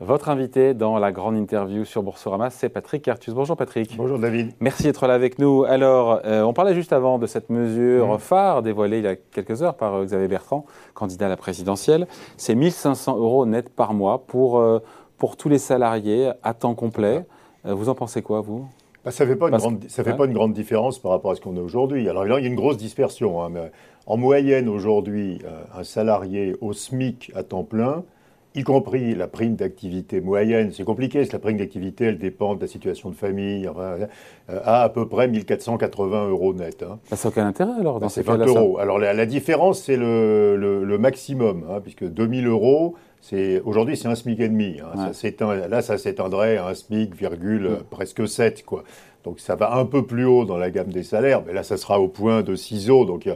Votre invité dans la grande interview sur Boursorama, c'est Patrick Artus. Bonjour Patrick. Bonjour David. Merci d'être là avec nous. Alors, euh, on parlait juste avant de cette mesure mmh. phare dévoilée il y a quelques heures par euh, Xavier Bertrand, candidat à la présidentielle. C'est 1500 euros net par mois pour, euh, pour tous les salariés à temps complet. vous en pensez quoi, vous? Bah, ça ne fait, pas une, grande, ça fait pas une grande différence par rapport à ce qu'on a aujourd'hui. Alors là, il y a une grosse dispersion. Hein, mais en moyenne, aujourd'hui, un salarié au SMIC à temps plein, y compris la prime d'activité moyenne, c'est compliqué, la prime d'activité, elle dépend de la situation de famille, euh, à à peu près 1480 euros net. Hein. Ça n'a aucun intérêt alors dans ces 20 euros. Alors la, différence, c'est le, le, maximum, hein, puisque 2000 euros, aujourd'hui c'est un SMIC et demi. Hein. Ça là, ça s'éteindrait à un SMIC, virgule, mm. presque 7. Quoi. Donc ça va un peu plus haut dans la gamme des salaires, mais là, ça sera au point de ciseaux. Donc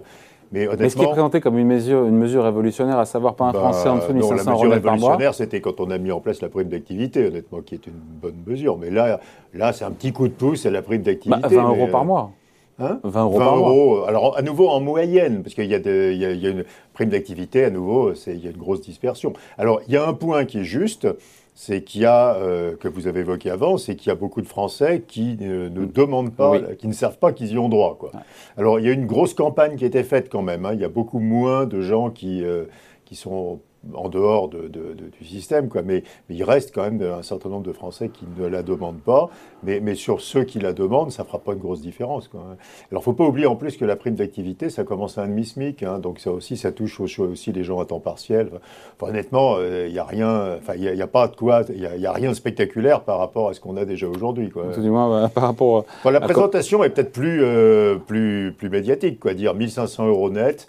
mais, ce qui est présenté comme une mesure, une mesure révolutionnaire, à savoir pas un bah, Français en dessous de 1500 euros La mesure révolutionnaire, c'était quand on a mis en place la prime d'activité, honnêtement, qui est une bonne mesure. Mais là, là c'est un petit coup de pouce à la prime d'activité. Bah, 20 euros par mois. Hein 20 euros 20 par euros, mois. Alors, à nouveau, en moyenne, parce qu'il y, y, y, a une prime d'activité, à nouveau, il y a une grosse dispersion. Alors, il y a un point qui est juste, c'est qu'il y a, euh, que vous avez évoqué avant, c'est qu'il y a beaucoup de Français qui ne mm. demandent pas, qui ne savent pas qu'ils y ont droit. Quoi. Alors, il y a une grosse campagne qui a été faite quand même. Hein. Il y a beaucoup moins de gens qui, euh, qui sont en dehors de, du système, quoi. Mais, il reste quand même un certain nombre de Français qui ne la demandent pas. Mais, mais sur ceux qui la demandent, ça ne fera pas une grosse différence. Quoi. Alors, il ne faut pas oublier en plus que la prime d'activité, ça commence à un demi-smic. Hein, donc, ça aussi, ça touche aussi les gens à temps partiel. Enfin, honnêtement, il euh, n'y a rien, enfin, il n'y a, pas de quoi, il n'y a, rien de spectaculaire par rapport à ce qu'on a déjà aujourd'hui. Tout du moins, par rapport. la présentation est peut-être plus, euh, plus, plus médiatique, quoi. Dire 1500 euros net.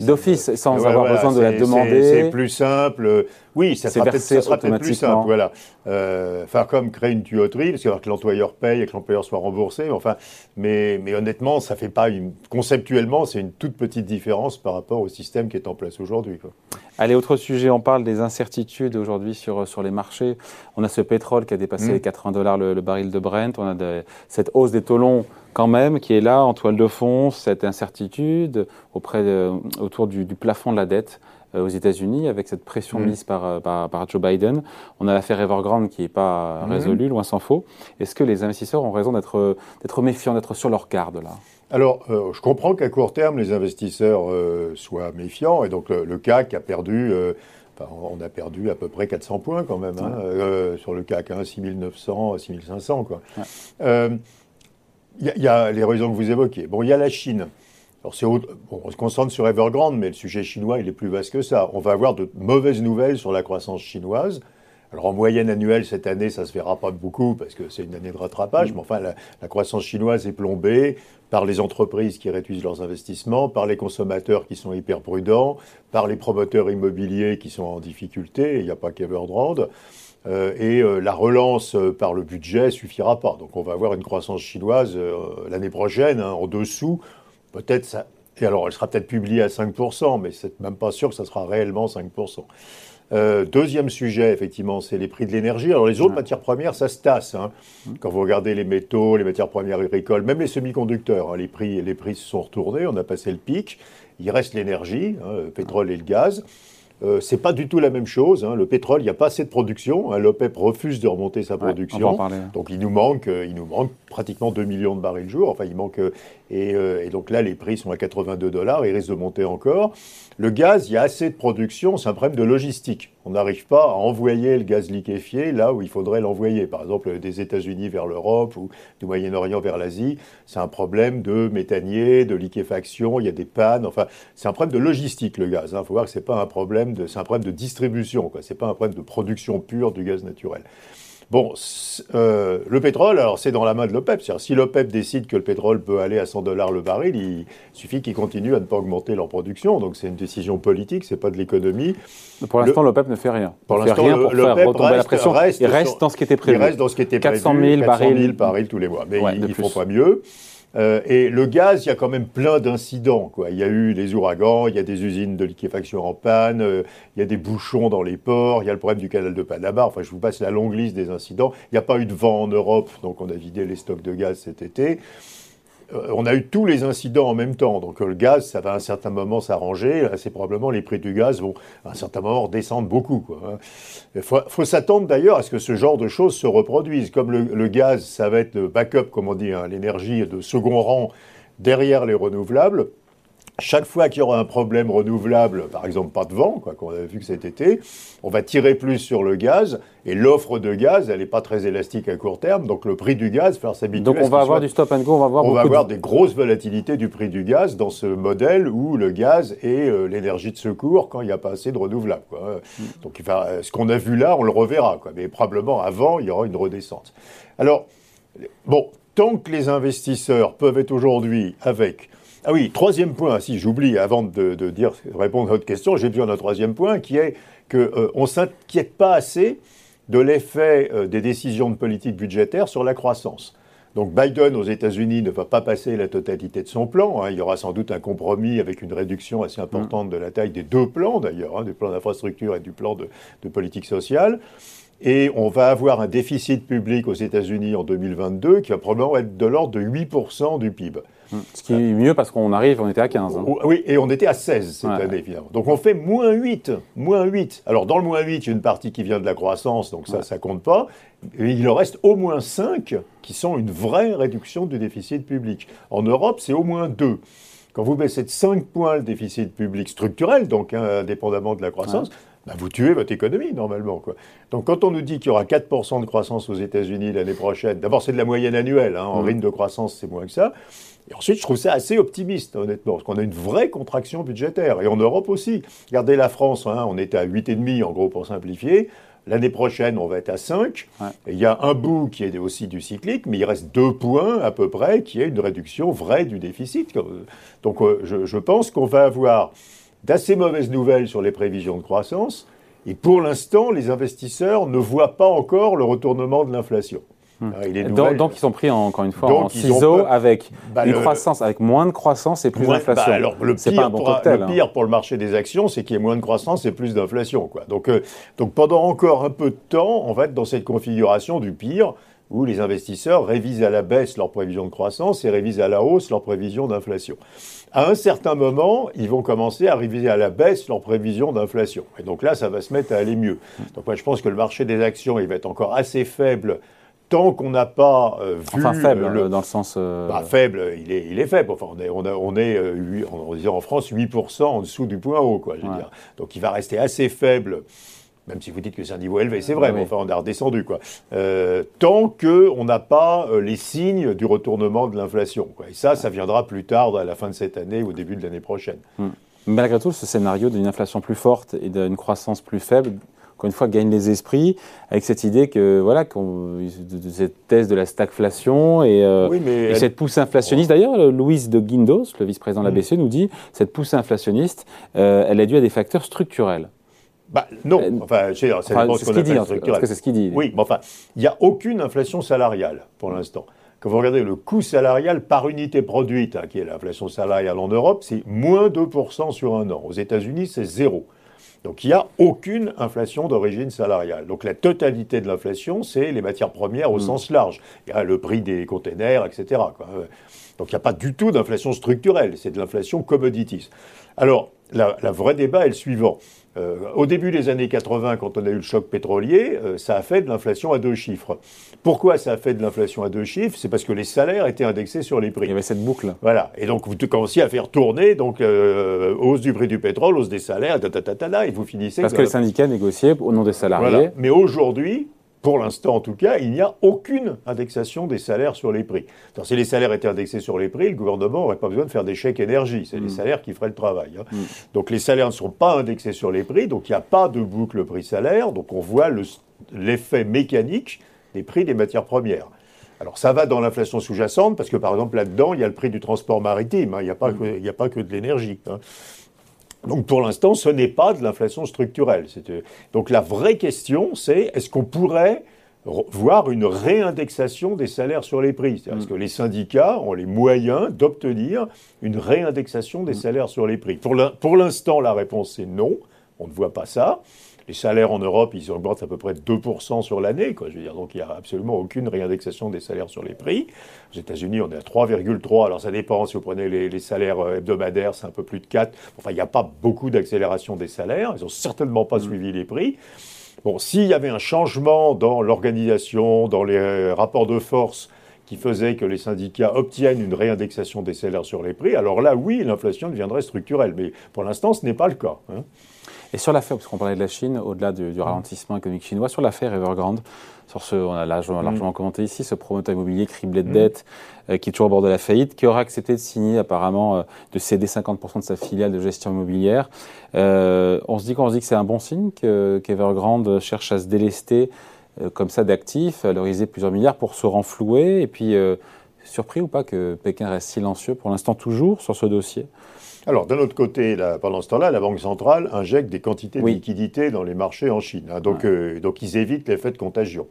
D'office, sans avoir besoin de la demander. C'est plus simple. Oui, ça sera peut-être plus simple. Voilà. Euh, faire comme créer une tuyauterie, parce que l'employeur paye et que l'employeur soit remboursé. Enfin, mais, mais honnêtement, ça fait pas une, conceptuellement, c'est une toute petite différence par rapport au système qui est en place aujourd'hui. Allez, autre sujet, on parle des incertitudes aujourd'hui sur, sur les marchés. On a ce pétrole qui a dépassé mmh. les 80 dollars le, baril de Brent. On a cette hausse des taux longs quand même qui est là en toile de fond, cette incertitude auprès autour du, du plafond de la dette. Euh, aux États-Unis avec cette pression mm. mise euh, par, par, Joe Biden. On a l'affaire Evergrande qui n'est pas mm. résolue, loin s'en faut. Est-ce que les investisseurs ont raison d'être méfiants, d'être sur leur garde là? Alors, euh, je comprends qu'à court terme, les investisseurs soient méfiants, et donc le, CAC a perdu, enfin, on a perdu à peu près 400 points quand même, hein, sur le CAC, hein, 6900, 6500. Il y, y, a les raisons que vous évoquez. Bon, il y a la Chine. Alors on se concentre sur Evergrande, mais le sujet chinois, il est plus vaste que ça. On va avoir de mauvaises nouvelles sur la croissance chinoise. Alors en moyenne annuelle, cette année, ça ne se verra pas beaucoup parce que c'est une année de rattrapage, mm. mais enfin, la, croissance chinoise est plombée par les entreprises qui réduisent leurs investissements, par les consommateurs qui sont hyper prudents, par les promoteurs immobiliers qui sont en difficulté, il n'y a pas qu'Evergrande. Euh, et euh, la relance euh, par le budget suffira pas. Donc on va avoir une croissance chinoise l'année prochaine hein, en dessous Peut-être ça. Et alors, elle sera peut-être publiée à 5%, mais c'est même pas sûr que ça sera réellement 5%. Euh, deuxième sujet, effectivement, c'est les prix de l'énergie. Alors, les autres matières premières, ça se tasse. Hein. Quand vous regardez les métaux, les matières premières agricoles, même les semi-conducteurs, hein, les, prix, les prix se sont retournés, on a passé le pic. Il reste l'énergie, hein, le pétrole et le gaz. Euh, c'est pas du tout la même chose. Hein. Le pétrole, il n'y a pas assez de production. Hein. L'OPEP refuse de remonter sa production. donc il nous manque, euh, il nous manque pratiquement 2 millions de barils jour. Enfin, il manque. Euh, et, donc là, les prix sont à 82 dollars. Ils risquent de monter encore. Le gaz, il y a assez de production. C'est un problème de logistique. On n'arrive pas à envoyer le gaz liquéfié là où il faudrait l'envoyer. Par exemple, des États-Unis vers l'Europe ou du Moyen-Orient vers l'Asie. C'est un problème de méthanier, de liquéfaction. Il y a des pannes. Enfin, c'est un problème de logistique le gaz. Il hein. faut voir que c'est pas un problème c'est un problème de distribution, ce n'est pas un problème de production pure du gaz naturel. Bon, euh, le pétrole, alors c'est dans la main de l'OPEP. Si l'OPEP décide que le pétrole peut aller à 100 dollars le baril, il suffit qu'ils continuent à ne pas augmenter leur production. Donc c'est une décision politique, c'est pas de l'économie. Pour l'instant, l'OPEP ne fait rien. Pour l'instant, rien pour faire retomber la pression. il reste dans ce qui était prévu. Il reste dans ce qui était prévu. 400 000, 400 000 barils. tous les mois. Mais ils ne font pas mieux. Euh, et le gaz, il y a quand même plein d'incidents. Il y a eu des ouragans, il y a des usines de liquéfaction en panne, euh, il y a des bouchons dans les ports, il y a le problème du canal de Panama. Enfin, je vous passe la longue liste des incidents. Il n'y a pas eu de vent en Europe, donc on a vidé les stocks de gaz cet été. Euh, on a eu tous les incidents en même temps. Donc le gaz, ça va à un certain moment s'arranger. C'est probablement les prix du gaz vont à un certain moment redescendre beaucoup. Hein. Il faut, s'attendre d'ailleurs à ce que ce genre de choses se reproduisent. Comme le, gaz, ça va être le backup, comme on dit, hein, l'énergie de second rang derrière les renouvelables chaque fois qu'il y aura un problème renouvelable, par exemple pas de vent, quoi, qu'on a vu que cet été, on va tirer plus sur le gaz et l'offre de gaz, elle n'est pas très élastique à court terme, donc le prix du gaz va s'habituer. Donc on va avoir du stop and go, on va avoir, on va avoir des grosses volatilités du prix du gaz dans ce modèle où le gaz est euh, l'énergie de secours quand il n'y a pas assez de renouvelables. Quoi. Donc ce qu'on a vu là, on le reverra, quoi. mais probablement avant, il y aura une redescente. Alors, bon, tant que les investisseurs peuvent être aujourd'hui avec ah oui, troisième point, si j'oublie avant de, répondre à votre question, j'ai besoin d'un troisième point qui est qu'on euh, ne s'inquiète pas assez de l'effet euh, des décisions de politique budgétaire sur la croissance. Donc Biden aux États-Unis ne va pas passer la totalité de son plan. Hein. Il y aura sans doute un compromis avec une réduction assez importante de la taille des deux plans d'ailleurs, hein, du plan d'infrastructure et du plan de, de politique sociale. Et on va avoir un déficit public aux États-Unis en 2022 qui va probablement être de l'ordre de 8% du PIB. Ce qui est mieux parce qu'on arrive, on était à 15. Hein. Oui, et on était à 16 cette année, évidemment. Donc on fait moins 8. Moins 8. Alors dans le moins 8, il y a une partie qui vient de la croissance, donc ça, ça compte pas. Et il en reste au moins 5 qui sont une vraie réduction du déficit public. En Europe, c'est au moins 2. Quand vous baissez de 5 points le déficit public structurel, donc hein, indépendamment de la croissance, bah, vous tuez votre économie normalement. Quoi. Donc quand on nous dit qu'il y aura 4% de croissance aux États-Unis l'année prochaine, d'abord c'est de la moyenne annuelle, hein, en mmh. rythme de croissance c'est moins que ça. Et ensuite, je trouve ça assez optimiste, honnêtement, parce qu'on a une vraie contraction budgétaire. Et en Europe aussi. Regardez la France, hein, on était à 8,5 en gros pour simplifier. L'année prochaine, on va être à 5. il y a un bout qui est aussi du cyclique, mais il reste deux points à peu près qui est une réduction vraie du déficit. Donc euh, je, je pense qu'on va avoir d'assez mauvaises nouvelles sur les prévisions de croissance. Et pour l'instant, les investisseurs ne voient pas encore le retournement de l'inflation. Hmm. donc, ils sont pris encore une fois en ciseaux avec bah, une croissance, avec moins de croissance et plus d'inflation. Bah, alors le pire, pour, le hein. pire pour le marché des actions, c'est qu'il y ait moins de croissance et plus d'inflation. Donc, euh, donc pendant encore un peu de temps, on va être dans cette configuration du pire où les investisseurs révisent à la baisse leurs prévisions de croissance et révisent à la hausse leurs prévisions d'inflation. À un certain moment, ils vont commencer à réviser à la baisse leurs prévisions d'inflation. Et donc là, ça va se mettre à aller mieux. Donc moi, je pense que le marché des actions, il va être encore assez faible tant qu'on n'a pas euh, vu. Enfin, faible, le, dans le sens. Euh, bah, faible, il est, il est faible. Enfin, on est, on, a, on est euh, en, en France 8% en dessous du point haut, quoi, je veux dire. Donc il va rester assez faible. Même si vous dites que c'est un niveau élevé, c'est vrai, mais enfin on a redescendu. Quoi. tant qu'on n'a pas les signes du retournement de l'inflation. Et ça, ça viendra plus tard, à la fin de cette année ou au début de l'année prochaine. Hmm. Malgré tout, ce scénario d'une inflation plus forte et d'une croissance plus faible, encore une fois, gagne les esprits avec cette idée que, voilà, de, cette thèse de la stagflation et, euh, cette poussée inflationniste. D'ailleurs, Louise de Guindos, le vice-président de la mm. BCE, nous dit cette poussée inflationniste, euh, elle est due à des facteurs structurels. Bah, non, euh, enfin, c'est enfin, ce qu'il dit, c'est ce qu'il dit. Oui, mais enfin, il n'y a aucune inflation salariale pour l'instant. Quand vous regardez le coût salarial par unité produite, hein, qui est l'inflation salariale en Europe, c'est moins 2% sur un an. Aux États-Unis, c'est zéro. Donc il n'y a aucune inflation d'origine salariale. Donc la totalité de l'inflation, c'est les matières premières au mm. sens large. Il y a le prix des containers, etc. Donc il n'y a pas du tout d'inflation structurelle, c'est de l'inflation commodities. Alors, la, la vraie débat est le suivant. Euh, au début des années 80, quand on a eu le choc pétrolier, euh, ça a fait de l'inflation à deux chiffres. Pourquoi ça a fait de l'inflation à deux chiffres? C'est parce que les salaires étaient indexés sur les prix. Il y avait cette boucle. Voilà. Et donc vous commenciez à faire tourner donc euh, hausse du prix du pétrole, hausse des salaires, ta, ta, ta, et vous finissez. Parce que les syndicats négociaient au nom des salariés. Voilà. Mais aujourd'hui, pour l'instant en tout cas, il n'y a aucune indexation des salaires sur les prix. si les salaires étaient indexés sur les prix, le gouvernement n'aurait pas besoin de faire des chèques énergie. C'est les mm. salaires qui feraient le travail. Hein. Mm. Donc les salaires ne sont pas indexés sur les prix, donc il n'y a pas de boucle prix-salaire. Donc on voit l'effet mécanique des prix des matières premières. Alors ça va dans l'inflation sous-jacente, parce que par exemple là-dedans, il y a le prix du transport maritime, hein. il n'y a, pas mm. a pas que de l'énergie. Hein. Donc pour l'instant, ce n'est pas de l'inflation structurelle. Euh, donc la vraie question, c'est est-ce qu'on pourrait voir une réindexation des salaires sur les prix? Est-ce que les syndicats ont les moyens d'obtenir une réindexation des mm. salaires sur les prix? Pour l'instant, la réponse est non. On ne voit pas ça. Les salaires en Europe, ils augmentent à peu près 2% sur l'année. Je veux dire, donc il n'y a absolument aucune réindexation des salaires sur les prix. Aux États-Unis, on est à 3,3. Alors ça dépend, si vous prenez les, salaires euh, hebdomadaires, c'est un peu plus de 4. Enfin, il n'y a pas beaucoup d'accélération des salaires. Ils n'ont certainement pas mmh. suivi les prix. Bon, s'il y avait un changement dans l'organisation, dans les euh, rapports de force qui faisait que les syndicats obtiennent une réindexation des salaires sur les prix, alors là, oui, l'inflation deviendrait structurelle. Mais pour l'instant, ce n'est pas le cas. Hein. Et sur l'affaire, parce qu'on parlait de la Chine, au-delà du, ralentissement économique chinois, sur l'affaire Evergrande, sur ce, on a largement, mm. commenté ici, ce promoteur immobilier criblé de mm. dettes, euh, qui est toujours au bord de la faillite, qui aura accepté de signer apparemment, euh, de céder 50% de sa filiale de gestion immobilière. Euh, on se dit qu'on se dit que c'est un bon signe qu'Evergrande cherche à se délester comme ça d'actifs, valoriser plusieurs milliards pour se renflouer. Et puis, euh, surpris ou pas que Pékin reste silencieux pour l'instant toujours sur ce dossier? Alors, d'un autre côté, pendant ce temps-là, la Banque centrale injecte des quantités de liquidités dans les marchés en Chine. Hein. donc, euh, donc, ils évitent l'effet de contagion.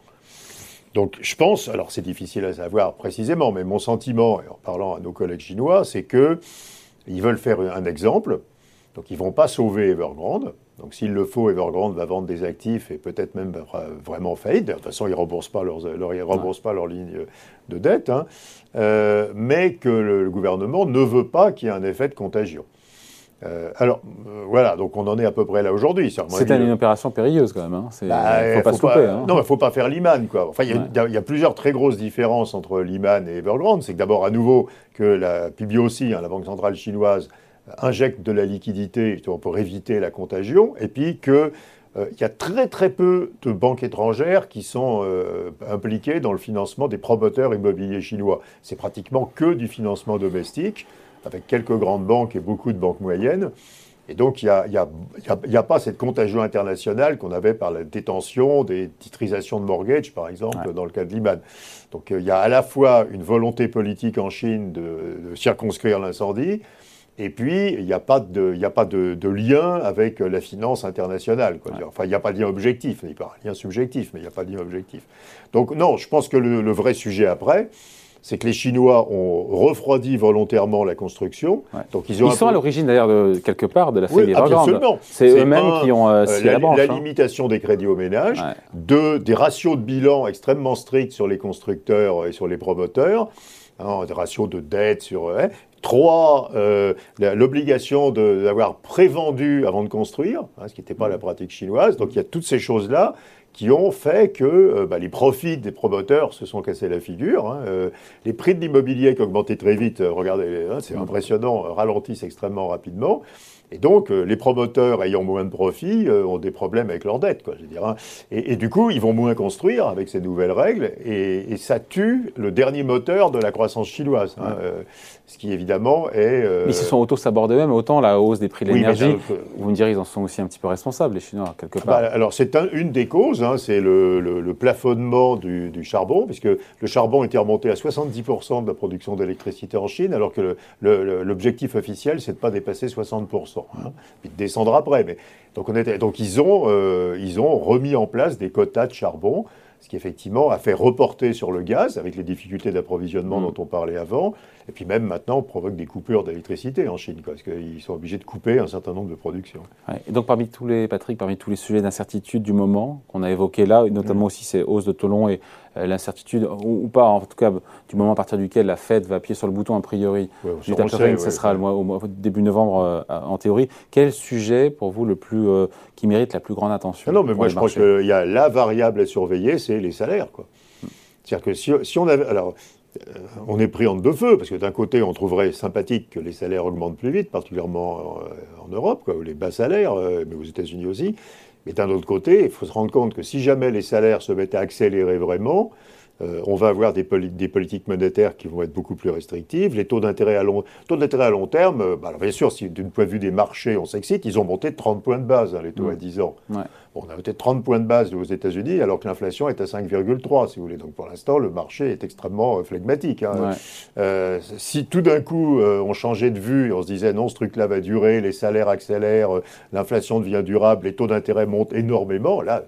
Donc, je pense, alors c'est difficile à savoir précisément, mais mon sentiment, en parlant à nos collègues chinois, c'est qu'ils veulent faire un exemple. Donc, ils ne vont pas sauver Evergrande. Donc s'il le faut, Evergrande va vendre des actifs et peut-être même vraiment faillite. De toute façon, ils ne remboursent pas leurs, remboursent pas lignes de dette. Hein. Euh, mais que le, gouvernement ne veut pas qu'il y ait un effet de contagion. Euh, alors, euh, voilà, donc on en est à peu près là aujourd'hui. C'est une opération périlleuse quand même. Hein. Il ne bah, faut pas se couper. Hein. Non, il ne faut pas faire Lehman. Quoi. Enfin, il y, a plusieurs très grosses différences entre Lehman et Evergrande. C'est que d'abord, à nouveau, que la PBOC, hein, la Banque centrale chinoise, injecte de la liquidité pour éviter la contagion, et puis qu'il euh, y a très très peu de banques étrangères qui sont euh, impliquées dans le financement des promoteurs immobiliers chinois. C'est pratiquement que du financement domestique, avec quelques grandes banques et beaucoup de banques moyennes. Et donc, il n'y a, a, pas cette contagion internationale qu'on avait par la détention des titrisations de mortgage, par exemple, dans le cas de Liban. Donc, il y a à la fois une volonté politique en Chine de circonscrire l'incendie, et puis, il n'y a pas, de, a pas de, lien avec la finance internationale. Enfin, il n'y a pas de lien objectif. Il n'y a pas un lien subjectif, mais il n'y a pas de lien objectif. Donc, non, je pense que le, vrai sujet après, c'est que les Chinois ont refroidi volontairement la construction. Donc ils, ont sont à l'origine d'ailleurs quelque part de la faillite oui, Absolument. C'est eux-mêmes qui ont euh, la, la, la hein. limitation des crédits aux ménages, des ratios de bilan extrêmement stricts sur les constructeurs et sur les promoteurs. Hein, des ratios de dette sur. Hein, Trois, euh, l'obligation d'avoir prévendu avant de construire, hein, ce qui n'était pas la pratique chinoise. Donc il y a toutes ces choses-là qui ont fait que euh, bah, les profits des promoteurs se sont cassés la figure. Hein. Euh, les prix de l'immobilier qui ont augmenté très vite, regardez, hein, c'est impressionnant, ralentissent extrêmement rapidement. Et donc, euh, les promoteurs ayant moins de profits euh, ont des problèmes avec leurs dettes. Quoi, je veux dire, hein. et, du coup, ils vont moins construire avec ces nouvelles règles, et, ça tue le dernier moteur de la croissance chinoise. Hein, euh, ce qui, évidemment, est... Mais ils se sont auto-sabordés même, autant la hausse des prix de l'énergie, vous me direz, ils en sont aussi un petit peu responsables, les Chinois, quelque part. Bah, alors, c'est une des causes, hein, c'est le, plafonnement du, du, charbon, puisque le charbon était remonté à 70% de la production d'électricité en Chine, alors que l'objectif officiel, c'est de ne pas dépasser 60%. Hein, puis de descendre après. Mais, donc, on était, donc ils, ont, euh, ils ont remis en place des quotas de charbon, ce qui effectivement a fait reporter sur le gaz, avec les difficultés d'approvisionnement mmh. dont on parlait avant, et puis même maintenant, on provoque des coupures d'électricité en Chine, parce qu'ils sont obligés de couper un certain nombre de productions. Et donc parmi tous les, Patrick, parmi tous les sujets d'incertitude du moment qu'on a évoqués là, notamment mmh. aussi ces hausses de taux et euh, l'incertitude, ou, pas en tout cas du moment à partir duquel la Fed va appuyer sur le bouton a priori, du ça sera le mois, au début novembre euh, en théorie. Quel sujet pour vous le plus, euh, qui mérite la plus grande attention Non, mais moi je pense qu'il y a la variable à surveiller, c'est les salaires. Quoi. C'est-à-dire que si, si on avait... Alors, euh, on est pris en deux feux, parce que d'un côté, on trouverait sympathique que les salaires augmentent plus vite, particulièrement euh, en Europe, les bas salaires, euh, mais aux États-Unis aussi. Mais d'un autre côté, il faut se rendre compte que si jamais les salaires se mettaient à accélérer vraiment, on va avoir des, politiques monétaires qui vont être beaucoup plus restrictives. Les taux d'intérêt à long, à terme, bah, bien sûr, si d'une point de vue des marchés, on s'excite, ils ont monté de 30 points de base, hein, les taux à 10 ans on a peut-être 30 points de base aux États-Unis, alors que l'inflation est à 5,3, si vous voulez. Donc pour l'instant, le marché est extrêmement euh, flegmatique. Hein. Euh, si tout d'un coup euh, on changeait de vue et on se disait non, ce truc-là va durer, les salaires accélèrent, l'inflation devient durable, les taux d'intérêt montent énormément, là,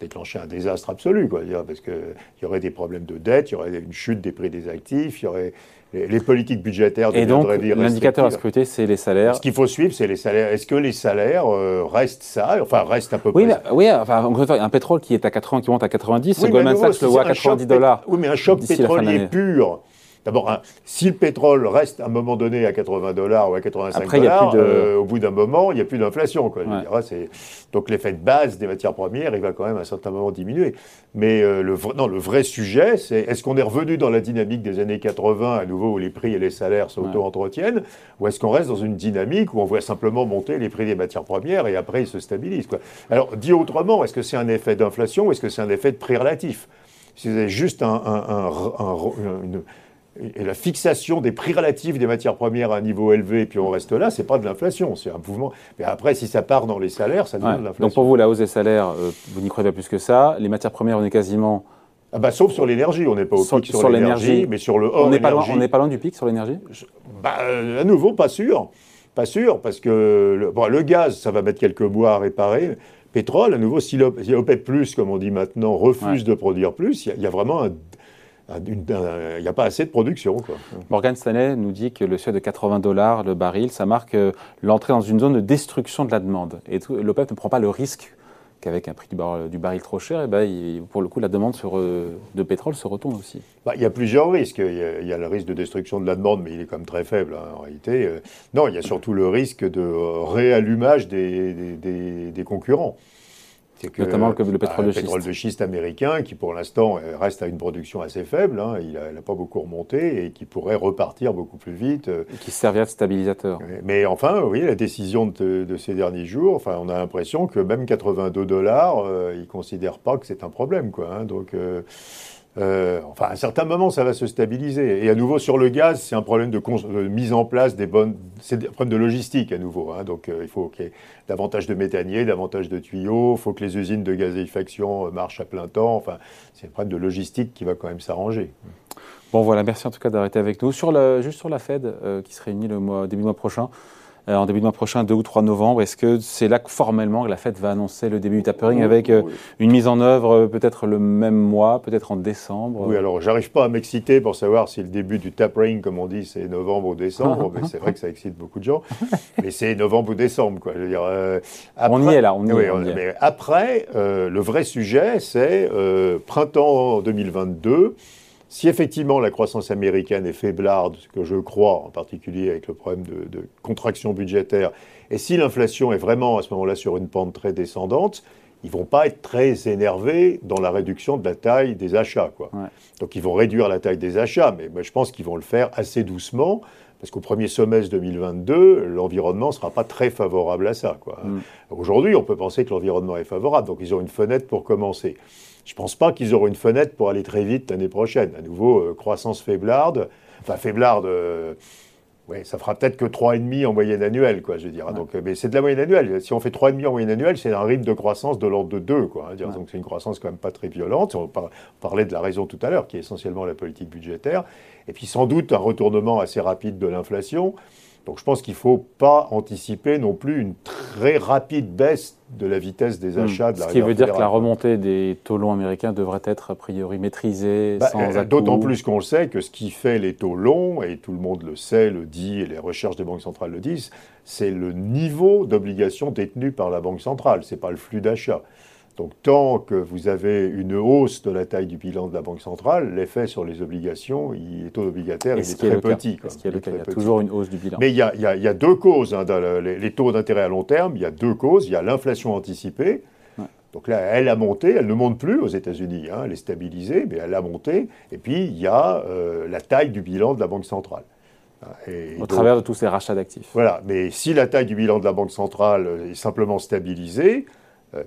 déclencher un désastre absolu, quoi, parce qu'il y aurait des problèmes de dette, il y aurait une chute des prix des actifs, il y aurait les, politiques budgétaires Et donc, l'indicateur à scruter, c'est les salaires. Ce qu'il faut suivre, c'est les salaires. Est-ce que les salaires restent ça Enfin, restent à peu oui, près. oui, enfin, un pétrole qui est à 80, qui monte à 90, oui, Goldman Sachs le voit à 90 dollars. Oui, mais un choc pétrolier pur D'abord, si le pétrole reste à un moment donné à 80 dollars ou à 85 dollars, euh, au bout d'un moment, il n'y a plus d'inflation. Donc l'effet de base des matières premières, il va quand même à un certain moment diminuer. Mais euh, le, non, le vrai sujet, c'est est-ce qu'on est revenu dans la dynamique des années 80, à nouveau où les prix et les salaires s'auto-entretiennent, ou est-ce qu'on reste dans une dynamique où on voit simplement monter les prix des matières premières et après ils se stabilisent quoi? Alors, dit autrement, est-ce que c'est un effet d'inflation ou est-ce que c'est un effet de prix relatif? Si c'est juste un, une et la fixation des prix relatifs des matières premières à un niveau élevé, et puis on reste là, c'est pas de l'inflation, c'est un mouvement. Mais après, si ça part dans les salaires, ça devient de l'inflation. Donc pour vous, la hausse des salaires, euh, vous n'y croyez pas plus que ça. Les matières premières, on est quasiment. Ah bah, sauf sur l'énergie, on n'est pas au pic sur, l'énergie, mais sur le hors on n'est pas, loin, on pas loin du pic sur l'énergie? Bah, À nouveau, pas sûr. Pas sûr, parce que le, bon, le gaz, ça va mettre quelques mois à réparer. Pétrole, à nouveau, si l'OPEP+, comme on dit maintenant, refuse de produire plus, il y, y, a vraiment un il n'y a pas assez de production. Morgan Stanley nous dit que le seuil de 80 dollars le baril, ça marque euh, l'entrée dans une zone de destruction de la demande. Et l'OPEP ne prend pas le risque qu'avec un prix du baril, trop cher, et eh ben, pour le coup, la demande sur, euh, de pétrole se retourne aussi. Bah, il y a plusieurs risques. Il y a, le risque de destruction de la demande, mais il est quand même très faible hein, en réalité. Euh, non, il y a surtout le risque de réallumage des, des concurrents. Que, Notamment le, le pétrole, de, pétrole de schiste américain, qui pour l'instant euh, reste à une production assez faible, hein, il n'a pas beaucoup remonté et qui pourrait repartir beaucoup plus vite. Et qui servirait de stabilisateur. Mais enfin, oui, la décision de, de, ces derniers jours, enfin, on a l'impression que même 82 dollars, euh, ils ne considèrent pas que c'est un problème. Quoi, hein, donc. Euh, euh, enfin, à un certain moment, ça va se stabiliser. Et à nouveau, sur le gaz, c'est un problème de, mise en place des bonnes. C'est un problème de logistique à nouveau. Hein. Donc, euh, il faut qu'il y ait davantage de méthaniers, davantage de tuyaux. Il faut que les usines de gazéification euh, marchent à plein temps. Enfin, c'est un problème de logistique qui va quand même s'arranger. Bon, voilà. Merci en tout cas d'arrêter avec nous. Sur juste sur la Fed, qui se réunit le mois, début mois prochain. Euh, en début de mois prochain, 2 ou 3 novembre. Est-ce que c'est là que formellement la fête va annoncer le début du tapering avec euh, une mise en œuvre euh, peut-être le même mois, peut-être en décembre? Oui, alors j'arrive pas à m'exciter pour savoir si le début du tapering, comme on dit, c'est novembre ou décembre. mais c'est vrai que ça excite beaucoup de gens. mais c'est novembre ou décembre, quoi. Je veux dire, on y est là, on y, est, Mais après, le vrai sujet, c'est printemps 2022. Si effectivement la croissance américaine est faiblarde, ce que je crois, en particulier avec le problème de, contraction budgétaire, et si l'inflation est vraiment à ce moment-là sur une pente très descendante, ils vont pas être très énervés dans la réduction de la taille des achats. Quoi. Donc ils vont réduire la taille des achats, mais je pense qu'ils vont le faire assez doucement, parce qu'au premier semestre 2022, l'environnement ne sera pas très favorable à ça. Mm. Aujourd'hui, on peut penser que l'environnement est favorable, donc ils ont une fenêtre pour commencer. Je ne pense pas qu'ils auront une fenêtre pour aller très vite l'année prochaine. À nouveau, euh, croissance faiblarde. Enfin, faiblarde, euh, ouais, ça fera peut-être que 3,5 en moyenne annuelle, quoi, je veux dire. Donc, euh, mais c'est de la moyenne annuelle. Si on fait 3,5 en moyenne annuelle, c'est un rythme de croissance de l'ordre de 2, quoi. Hein, Donc, c'est une croissance quand même pas très violente. On parlait de la raison tout à l'heure, qui est essentiellement la politique budgétaire. Et puis, sans doute, un retournement assez rapide de l'inflation. Donc je pense qu'il ne faut pas anticiper non plus une très rapide baisse de la vitesse des hmm. achats de la Ce qui veut dire que la remontée des taux longs américains devrait être a priori maîtrisée bah, sans euh, D'autant plus qu'on le sait que ce qui fait les taux longs, et tout le monde le sait, le dit, et les recherches des banques centrales le disent, c'est le niveau d'obligation détenu par la banque centrale, ce n'est pas le flux d'achat. Donc tant que vous avez une hausse de la taille du bilan de la Banque centrale, l'effet sur les obligations, les taux obligataires, il est, très petit. Qu'il y, a, toujours une hausse du bilan Mais il y a, deux causes. Hein, dans les, taux d'intérêt à long terme, il y a deux causes. Il y a l'inflation anticipée. Donc là, elle a monté, elle ne monte plus aux États-Unis, hein, elle est stabilisée, mais elle a monté. Et puis, il y a euh, la taille du bilan de la Banque centrale. Au travers de tous ces rachats d'actifs. Voilà, mais si la taille du bilan de la Banque centrale est simplement stabilisée,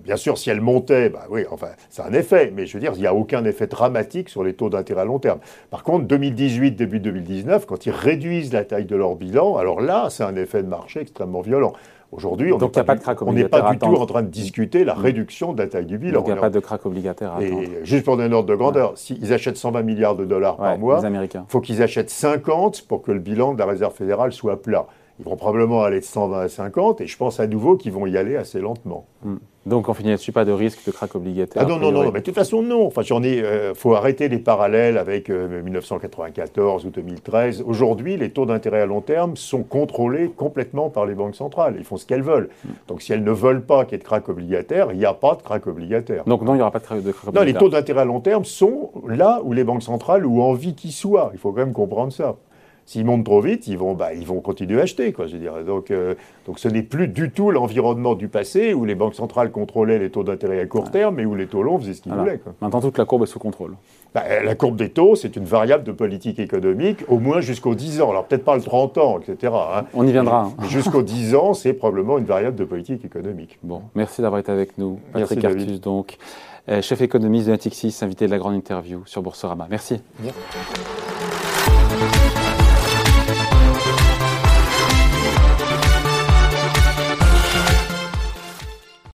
bien sûr, si elle montait, bah oui, enfin, c'est un effet, mais je veux dire, il n'y a aucun effet dramatique sur les taux d'intérêt à long terme. Par contre, 2018, début 2019, quand ils réduisent la taille de leur bilan, alors là, c'est un effet de marché extrêmement violent. Aujourd'hui, on n'est pas, pas, du tout en train de discuter la mmh. réduction de la taille du bilan. Donc il n'y a pas de crack obligataire à Et juste pour donner un ordre de grandeur, s'ils achètent 120 milliards de dollars par mois, il faut qu'ils achètent 50 pour que le bilan de la Réserve fédérale soit plat. Ils vont probablement aller de 120 à 50, et je pense à nouveau qu'ils vont y aller assez lentement. Mmh. Donc on finit là-dessus, pas de risque de crack obligataire Ah non, non, non, mais de toute façon, non. Enfin, j'en ai. Euh, faut arrêter les parallèles avec 1994 ou 2013. Aujourd'hui, les taux d'intérêt à long terme sont contrôlés complètement par les banques centrales. Ils font ce qu'elles veulent. Donc si elles ne veulent pas qu'il y ait de crack obligataire, il n'y a pas de crack obligataire. Donc non, il n'y aura pas de crack obligataire. Non, les taux d'intérêt à long terme sont là où les banques centrales ont envie qu'ils soient. Il faut quand même comprendre ça. S'ils montent trop vite, ils vont, bah, ils vont continuer à acheter. Quoi, je veux Donc, euh, donc ce n'est plus du tout l'environnement du passé où les banques centrales contrôlaient les taux d'intérêt à court terme et où les taux longs faisaient ce qu'ils voulaient. Quoi. Maintenant, toute la courbe est sous contrôle. Bah, la courbe des taux, c'est une variable de politique économique, au moins jusqu'aux 10 ans. Alors peut-être pas le 30 ans, etc. Hein. On y viendra. Hein. jusqu'aux 10 ans, c'est probablement une variable de politique économique. Bon, merci d'avoir été avec nous. Patrick Artus, donc, euh, chef économiste de Natixis, invité de la grande interview sur Boursorama. Merci. merci.